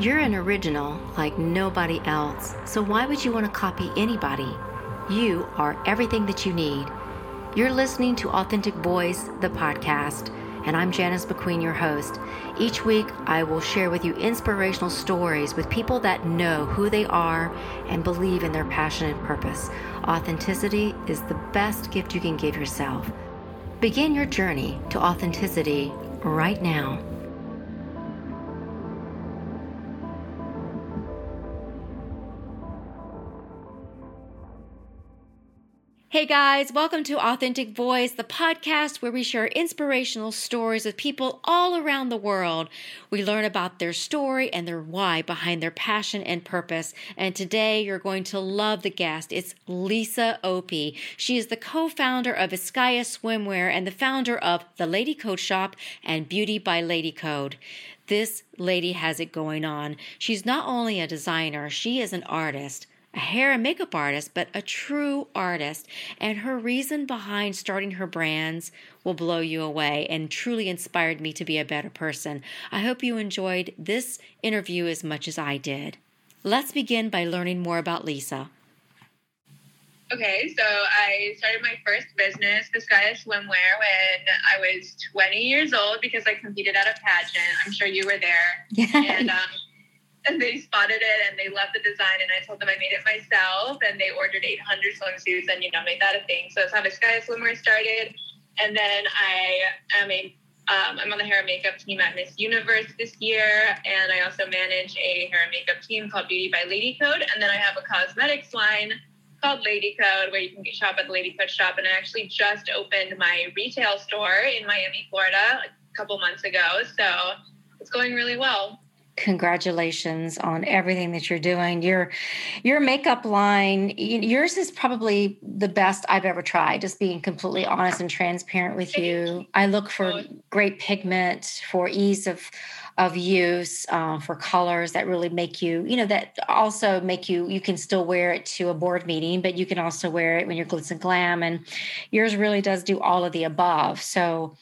You're an original like nobody else, so why would you want to copy anybody? You are everything that you need. You're listening to Authentic Voice, the podcast, and I'm Janice McQueen, your host. Each week, I will share with you inspirational stories with people that know who they are and believe in their passion and purpose. Authenticity is the best gift you can give yourself. Begin your journey to authenticity right now. Hey guys, welcome to Authentic Voice, the podcast where we share inspirational stories with people all around the world. We learn about their story and their why behind their passion and purpose. And today you're going to love the guest. It's Lisa Opie. She is the co founder of Iskaya Swimwear and the founder of The Lady Code Shop and Beauty by Lady Code this lady has it going on. She's not only a designer, she is an artist a hair and makeup artist, but a true artist. And her reason behind starting her brands will blow you away and truly inspired me to be a better person. I hope you enjoyed this interview as much as I did. Let's begin by learning more about Lisa. Okay, so I started my first business, Iskaya Swimwear, when I was 20 years old because I competed at a pageant. I'm sure you were there. Yeah. And um, and they spotted it and they loved the design and I told them I made it myself and they ordered 800 swimsuits and you know made that a thing. So that's how Iskaya Swimwear started. And then I am a um, I'm on the hair and makeup team at Miss Universe this year, and I also manage a hair and makeup team called Beauty by Lady Code. And then I have a cosmetics line called Lady Code, where you can shop at the Lady Code shop. And I actually just opened my retail store in Miami, Florida, a couple months ago. So it's going really well congratulations on everything that you're doing. Your your makeup line yours is probably the best i've ever tried just being completely honest and transparent with you. i look for great pigment for ease of of use uh, for colors that really make you you know that also make you you can still wear it to a board meeting but you can also wear it when you're glitz and glam and yours really does do all of the above. So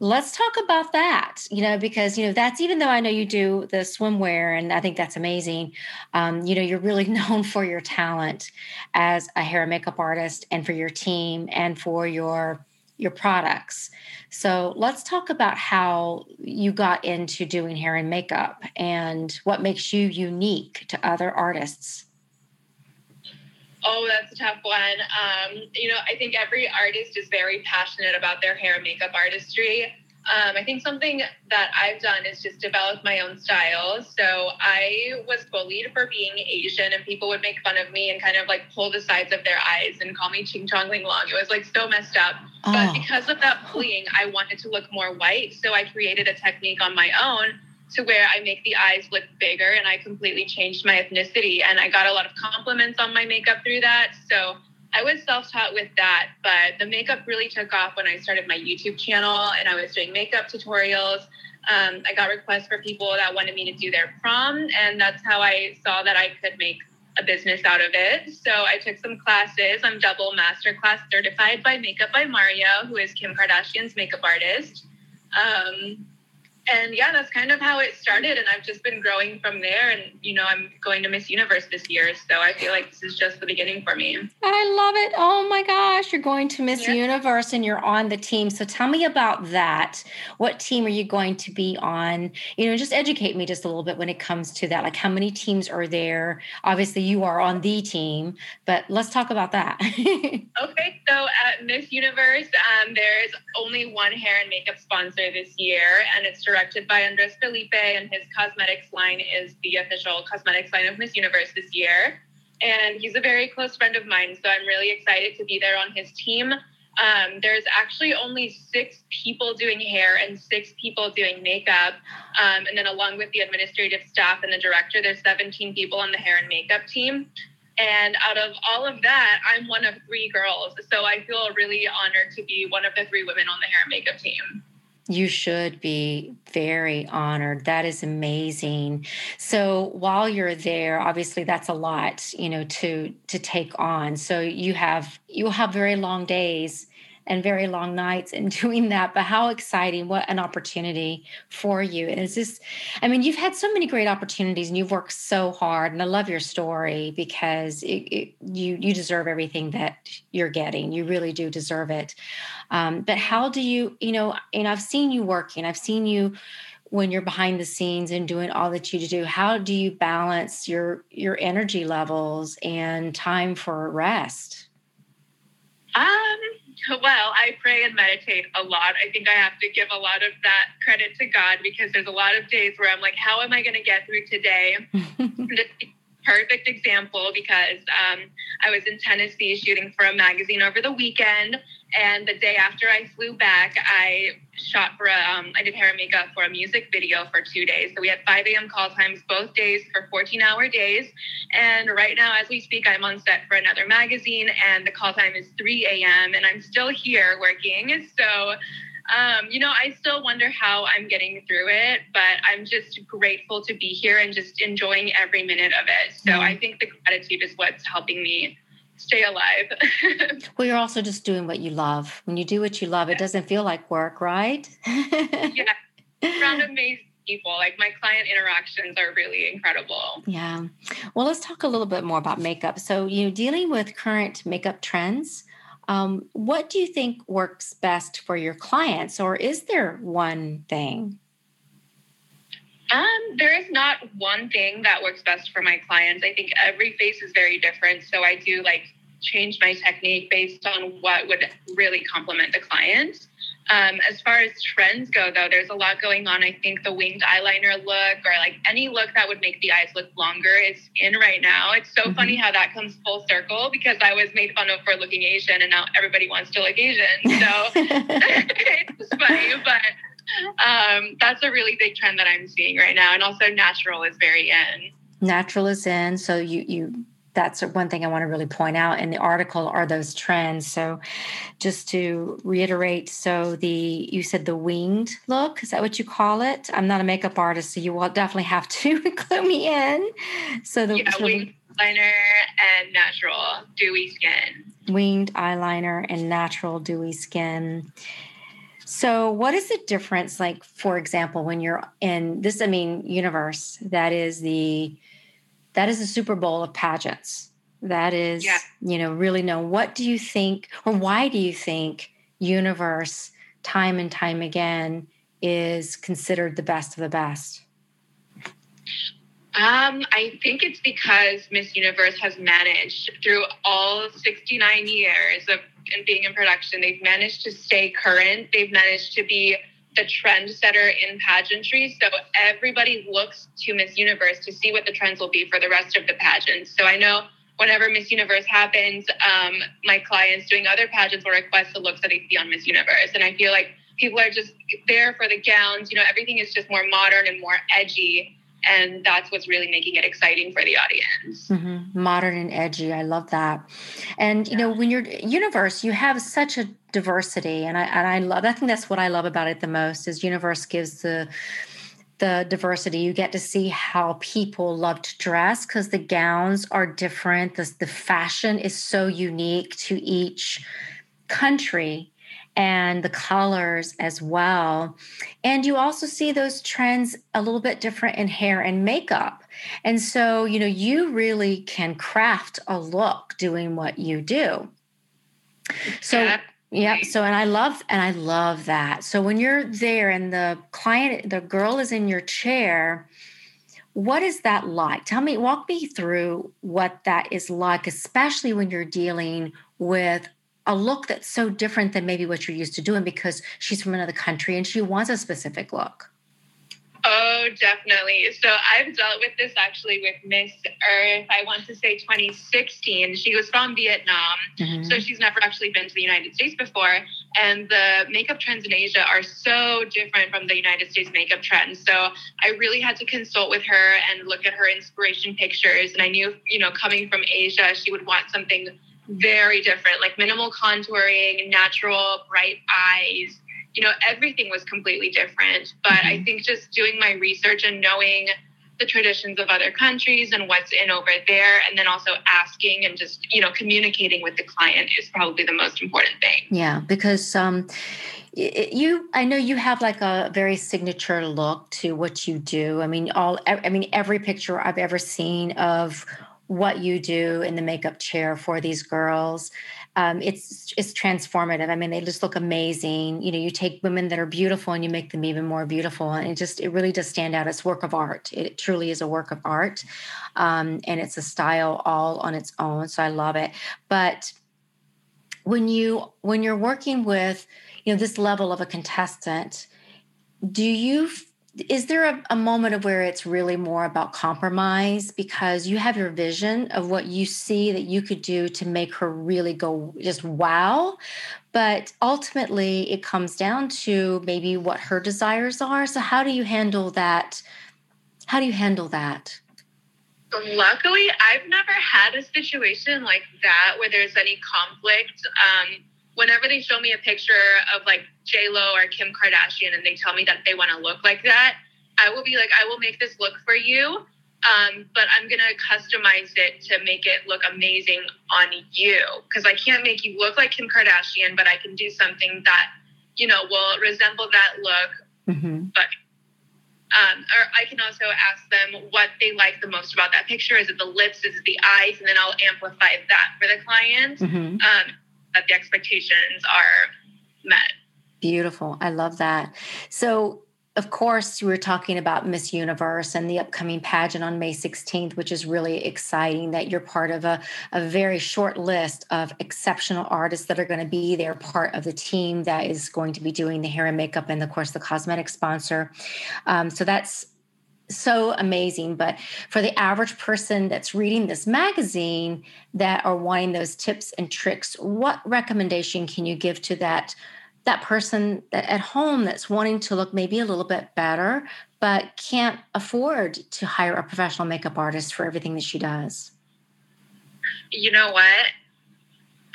let's talk about that you know because you know that's even though i know you do the swimwear and i think that's amazing um, you know you're really known for your talent as a hair and makeup artist and for your team and for your your products. So let's talk about how you got into doing hair and makeup and what makes you unique to other artists Oh, that's a tough one. Um, you know, I think every artist is very passionate about their hair and makeup artistry. Um, I think something that I've done is just develop my own style. So I was bullied for being Asian, and people would make fun of me and kind of like pull the sides of their eyes and call me Ching Chong Ling Long. It was like so messed up. Oh. But because of that bullying, I wanted to look more white. So I created a technique on my own to where I make the eyes look bigger and I completely changed my ethnicity. And I got a lot of compliments on my makeup through that. So I was self taught with that, but the makeup really took off when I started my YouTube channel and I was doing makeup tutorials. Um, I got requests for people that wanted me to do their prom, and that's how I saw that I could make a business out of it. So I took some classes. I'm double master class certified by Makeup by Mario, who is Kim Kardashian's makeup artist. Um, and yeah, that's kind of how it started. And I've just been growing from there. And, you know, I'm going to Miss Universe this year. So I feel like this is just the beginning for me. I love it. Oh my gosh. You're going to Miss yeah. Universe and you're on the team. So tell me about that. What team are you going to be on? You know, just educate me just a little bit when it comes to that. Like, how many teams are there? Obviously, you are on the team, but let's talk about that. okay. So at Miss Universe, um, there's only one hair and makeup sponsor this year, and it's directed by Andres Felipe, and his cosmetics line is the official cosmetics line of Miss Universe this year. And he's a very close friend of mine, so I'm really excited to be there on his team. Um, there's actually only six people doing hair and six people doing makeup. Um, and then, along with the administrative staff and the director, there's 17 people on the hair and makeup team. And out of all of that, I'm one of three girls. So I feel really honored to be one of the three women on the hair and makeup team. You should be very honored. That is amazing. So while you're there, obviously that's a lot, you know, to to take on. So you have you'll have very long days and very long nights and doing that. But how exciting, what an opportunity for you. And it's just, I mean, you've had so many great opportunities and you've worked so hard. And I love your story because it, it, you, you deserve everything that you're getting. You really do deserve it. Um, but how do you, you know, and I've seen you working, I've seen you when you're behind the scenes and doing all that you do how do you balance your your energy levels and time for rest um well i pray and meditate a lot. I think i have to give a lot of that credit to god because there's a lot of days where i'm like how am i going to get through today perfect example because um, I was in Tennessee shooting for a magazine over the weekend. And the day after I flew back, I shot for a, um, I did hair and makeup for a music video for two days. So we had 5 a.m. call times both days for 14 hour days. And right now, as we speak, I'm on set for another magazine and the call time is 3 a.m. and I'm still here working. So um, you know, I still wonder how I'm getting through it, but I'm just grateful to be here and just enjoying every minute of it. So mm I think the gratitude is what's helping me stay alive. well, you're also just doing what you love. When you do what you love, it doesn't feel like work, right? yeah. Around amazing people. Like my client interactions are really incredible. Yeah. Well, let's talk a little bit more about makeup. So, you know, dealing with current makeup trends, um, what do you think works best for your clients, or is there one thing? Um, there is not one thing that works best for my clients. I think every face is very different. So I do like change my technique based on what would really complement the client. Um, as far as trends go, though, there's a lot going on. I think the winged eyeliner look or like any look that would make the eyes look longer is in right now. It's so mm-hmm. funny how that comes full circle because I was made fun of for looking Asian and now everybody wants to look Asian. So it's funny, but um, that's a really big trend that I'm seeing right now. And also natural is very in. Natural is in. So you, you, that's one thing I want to really point out in the article are those trends. So, just to reiterate, so the you said the winged look is that what you call it? I'm not a makeup artist, so you will definitely have to include me in. So the yeah, so winged eyeliner and natural dewy skin. Winged eyeliner and natural dewy skin. So, what is the difference? Like, for example, when you're in this, I mean, universe that is the that is the Super Bowl of pageants. That is, yeah. you know, really know what do you think or why do you think universe time and time again is considered the best of the best? Um, I think it's because Miss Universe has managed through all 69 years of being in production, they've managed to stay current. They've managed to be the trendsetter in pageantry. So everybody looks to Miss Universe to see what the trends will be for the rest of the pageants. So I know whenever Miss Universe happens, um, my clients doing other pageants will request the looks that they see on Miss Universe. And I feel like people are just there for the gowns. You know, everything is just more modern and more edgy and that's what's really making it exciting for the audience. Mm-hmm. modern and edgy. I love that. And you know when you're universe you have such a diversity and i and i love i think that's what i love about it the most is universe gives the the diversity. You get to see how people love to dress because the gowns are different. The, the fashion is so unique to each country and the colors as well. And you also see those trends a little bit different in hair and makeup. And so, you know, you really can craft a look doing what you do. So, yeah. So, and I love, and I love that. So, when you're there and the client, the girl is in your chair, what is that like? Tell me, walk me through what that is like, especially when you're dealing with a look that's so different than maybe what you're used to doing because she's from another country and she wants a specific look. Oh, definitely. So I've dealt with this actually with Miss Earth, I want to say 2016. She was from Vietnam. Mm-hmm. So she's never actually been to the United States before. And the makeup trends in Asia are so different from the United States makeup trends. So I really had to consult with her and look at her inspiration pictures. And I knew, you know, coming from Asia, she would want something very different, like minimal contouring, natural, bright eyes. You know, everything was completely different. But mm-hmm. I think just doing my research and knowing the traditions of other countries and what's in over there and then also asking and just you know communicating with the client is probably the most important thing yeah because um you i know you have like a very signature look to what you do i mean all i mean every picture i've ever seen of what you do in the makeup chair for these girls um, it's it's transformative. I mean, they just look amazing. You know, you take women that are beautiful and you make them even more beautiful, and it just it really does stand out. It's work of art. It truly is a work of art, um, and it's a style all on its own. So I love it. But when you when you're working with you know this level of a contestant, do you is there a, a, moment of where it's really more about compromise? Because you have your vision of what you see that you could do to make her really go just wow. But ultimately it comes down to maybe what her desires are. So how do you handle that? How do you handle that? Luckily i've never had a situation like that where there's any conflict. Um, whenever they show me a picture of like J Lo or Kim Kardashian and they tell me that they want to look like that, I will be like, I will make this look for you. Um, but I'm gonna customize it to make it look amazing on you because I can't make you look like Kim Kardashian, but I can do something that you know will resemble that look. Mm-hmm. But um, or I can also ask them what they like the most about that picture. Is it the lips? Is it the eyes? And then I'll amplify that for the client. Mm-hmm. Um, that the expectations are met. Beautiful. I love that. So, of course, we were talking about Miss Universe and the upcoming pageant on May 16th, which is really exciting that you're part of a, a very short list of exceptional artists that are going to be there, part of the team that is going to be doing the hair and makeup and, of course, the cosmetic sponsor. Um, so that's so amazing. But for the average person that's reading this magazine that are wanting those tips and tricks, what recommendation can you give to that? that person at home that's wanting to look maybe a little bit better but can't afford to hire a professional makeup artist for everything that she does you know what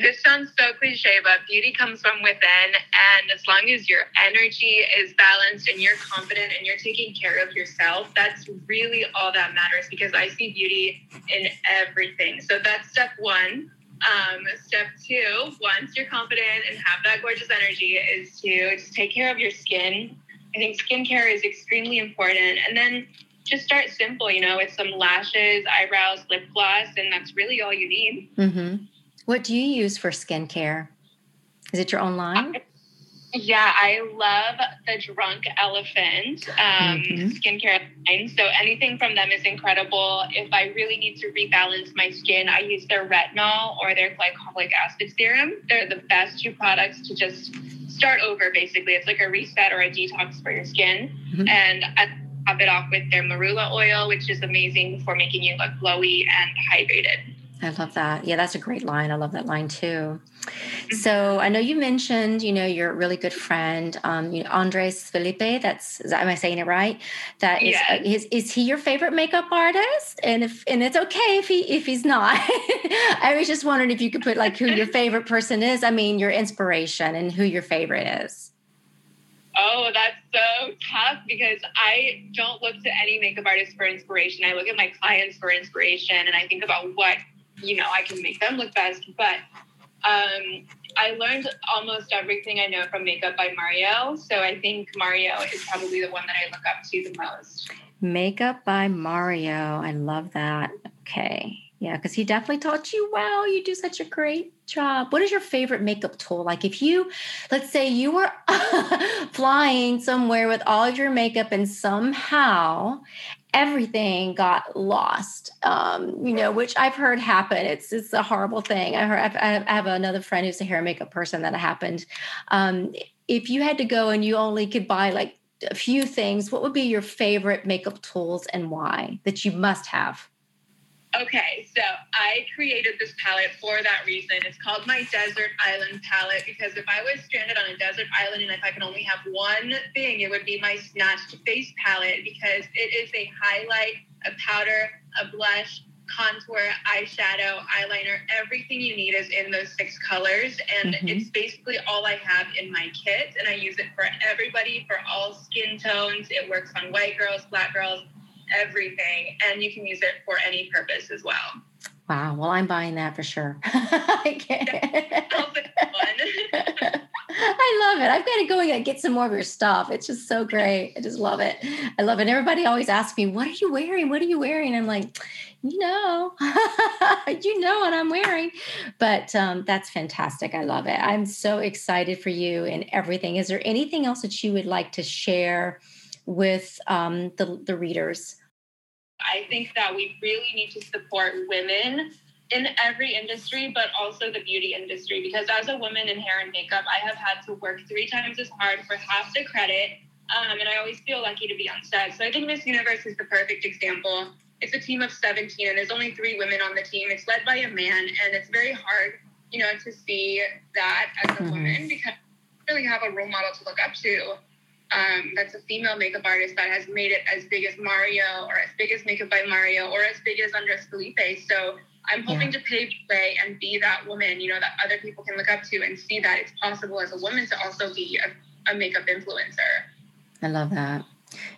this sounds so cliche, but beauty comes from within. And as long as your energy is balanced and you're confident and you're taking care of yourself, that's really all that matters because I see beauty in everything. So that's step one. Um, step two, once you're confident and have that gorgeous energy, is to just take care of your skin. I think skincare is extremely important. And then just start simple, you know, with some lashes, eyebrows, lip gloss, and that's really all you need. Mm-hmm. What do you use for skincare? Is it your own line? Yeah, I love the Drunk Elephant um, mm-hmm. skincare line. So anything from them is incredible. If I really need to rebalance my skin, I use their retinol or their glycolic acid serum. They're the best two products to just start over. Basically, it's like a reset or a detox for your skin. Mm-hmm. And I top it off with their marula oil, which is amazing for making you look glowy and hydrated. I love that. Yeah, that's a great line. I love that line too. So I know you mentioned, you know, your really good friend, um, you know, Andres Felipe. That's am I saying it right? That is, yes. uh, is is he your favorite makeup artist? And if and it's okay if he if he's not. I was just wondering if you could put like who your favorite person is. I mean, your inspiration and who your favorite is. Oh, that's so tough because I don't look to any makeup artist for inspiration. I look at my clients for inspiration and I think about what you know, I can make them look best. But um, I learned almost everything I know from Makeup by Mario. So I think Mario is probably the one that I look up to the most. Makeup by Mario. I love that. Okay. Yeah, because he definitely taught you well. You do such a great job. What is your favorite makeup tool? Like if you, let's say you were flying somewhere with all of your makeup and somehow everything got lost um, you know which i've heard happen. It's it's a horrible thing. I heard i have another friend who's a hair and makeup person that happened. Um, if you had to go and you only could buy like a few things what would be your favorite makeup tools and why that you must have Okay, so I created this palette for that reason. It's called my Desert Island palette because if I was stranded on a desert island and if I could only have one thing, it would be my Snatched Face palette because it is a highlight, a powder, a blush, contour, eyeshadow, eyeliner, everything you need is in those six colors. And mm-hmm. it's basically all I have in my kit. And I use it for everybody, for all skin tones. It works on white girls, black girls, everything, and you can use it for any purpose as well. Wow. Well, I'm buying that for sure. I I love it. I've got to go and get some more of your stuff. It's just so great. I just love it. I love it. And Everybody always asks me, "What are you wearing? What are you wearing?" I'm like, you know, you know what I'm wearing. But um, that's fantastic. I love it. I'm so excited for you and everything. Is there anything else that you would like to share with um, the the readers? I think that we really need to support women in every industry, but also the beauty industry. Because as a woman in hair and makeup, I have had to work three times as hard for half the credit. Um, and I always feel lucky to be on set. So I think Miss Universe is the perfect example. It's a team of 17, and there's only three women on the team. It's led by a man, and it's very hard, you know, to see that as a mm-hmm. woman because you really have a role model to look up to um, that's a female makeup artist that has made it as big as Mario or as big as Makeup by Mario or as big as Andres Felipe. So I'm hoping yeah. to pave the way and be that woman, you know, that other people can look up to and see that it's possible as a woman to also be a, a makeup influencer. I love that.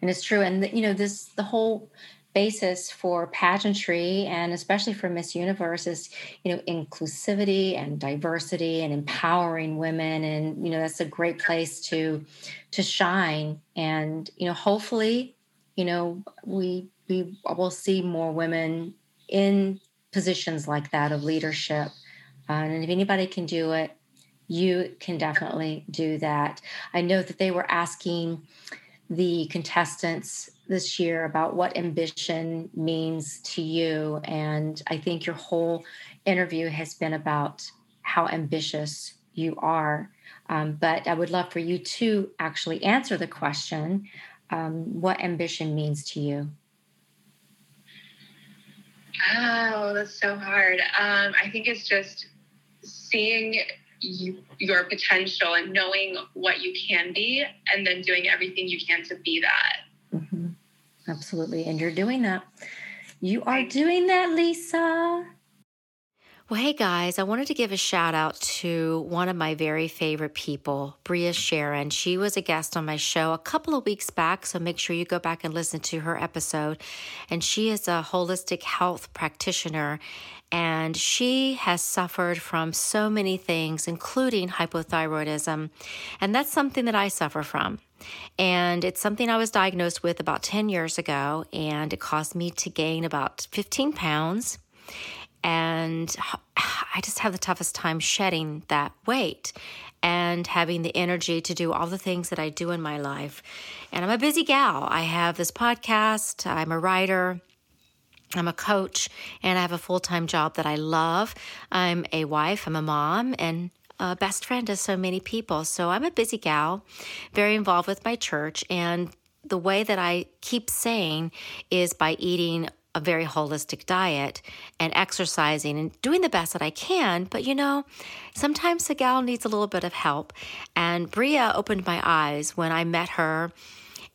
And it's true. And, you know, this, the whole basis for pageantry and especially for Miss Universe is, you know, inclusivity and diversity and empowering women. And, you know, that's a great place to to shine. And, you know, hopefully, you know, we we will see more women in positions like that of leadership. Uh, and if anybody can do it, you can definitely do that. I know that they were asking the contestants this year about what ambition means to you. And I think your whole interview has been about how ambitious you are. Um, but I would love for you to actually answer the question um, what ambition means to you. Oh, that's so hard. Um, I think it's just seeing you, your potential and knowing what you can be and then doing everything you can to be that. Mm-hmm. Absolutely. And you're doing that. You are doing that, Lisa. Well, hey guys, I wanted to give a shout out to one of my very favorite people, Brea Sharron. She was a guest on my show a couple of weeks back, so make sure you go back and listen to her episode. And she is a holistic health practitioner and she has suffered from so many things, including hypothyroidism. And that's something that I suffer from. And it's something I was diagnosed with about 10 years ago, and it caused me to gain about 15 pounds. And I just have the toughest time shedding that weight and having the energy to do all the things that I do in my life. And I'm a busy gal. I have this podcast, I'm a writer. I'm a coach and I have a full time job that I love. I'm a wife, I'm a mom, and a best friend to so many people. So I'm a busy gal, very involved with my church. And the way that I keep saying is by eating a very holistic diet and exercising and doing the best that I can. But you know, sometimes the gal needs a little bit of help. And Brea opened my eyes when I met her.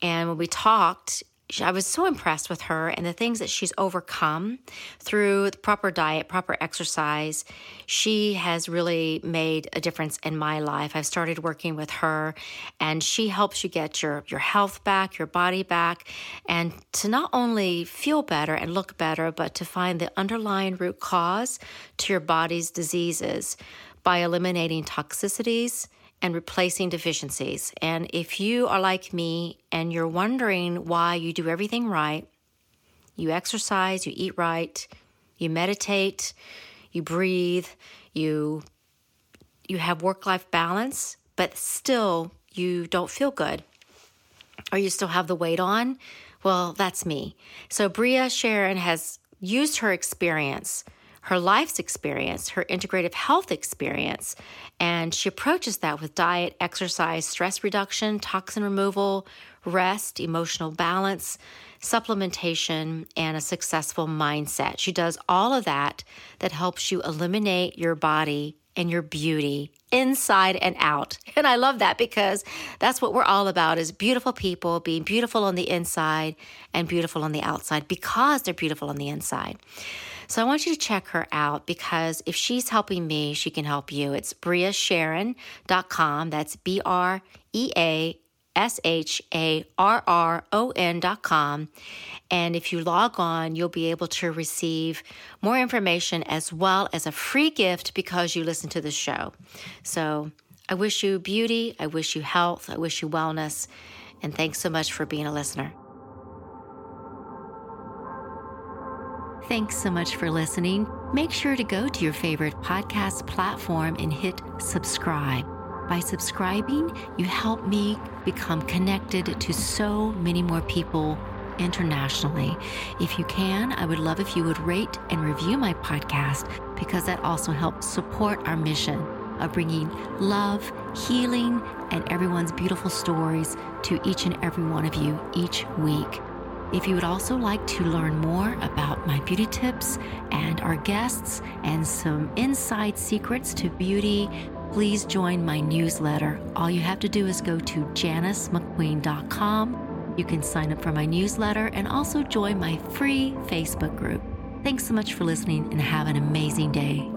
And when we talked, I was so impressed with her and the things that she's overcome through proper diet, proper exercise. She has really made a difference in my life. I've started working with her and she helps you get your, your health back, your body back, and to not only feel better and look better, but to find the underlying root cause to your body's diseases by eliminating toxicities and replacing deficiencies. And if you are like me and you're wondering why you do everything right, you exercise, you eat right, you meditate, you breathe, you you have work-life balance, but still you don't feel good or you still have the weight on, well, that's me. So Brea Sharron has used her experience her life's experience, her integrative health experience, and she approaches that with diet, exercise, stress reduction, toxin removal, rest, emotional balance, supplementation, and a successful mindset. She does all of that that helps you eliminate your body and your beauty inside and out. And I love that because that's what we're all about is beautiful people being beautiful on the inside and beautiful on the outside because they're beautiful on the inside. So I want you to check her out because if she's helping me, she can help you. It's breasharron.com. That's B R E A S H A R R O N dot com. And if you log on, you'll be able to receive more information as well as a free gift because you listen to the show. So I wish you beauty, I wish you health, I wish you wellness, and thanks so much for being a listener. Thanks so much for listening. Make sure to go to your favorite podcast platform and hit subscribe. By subscribing, you help me become connected to so many more people internationally. If you can, I would love if you would rate and review my podcast because that also helps support our mission of bringing love, healing, and everyone's beautiful stories to each and every one of you each week. If you would also like to learn more about my beauty tips and our guests and some inside secrets to beauty, please join my newsletter. All you have to do is go to janicemcqueen.com. You can sign up for my newsletter and also join my free Facebook group. Thanks so much for listening and have an amazing day.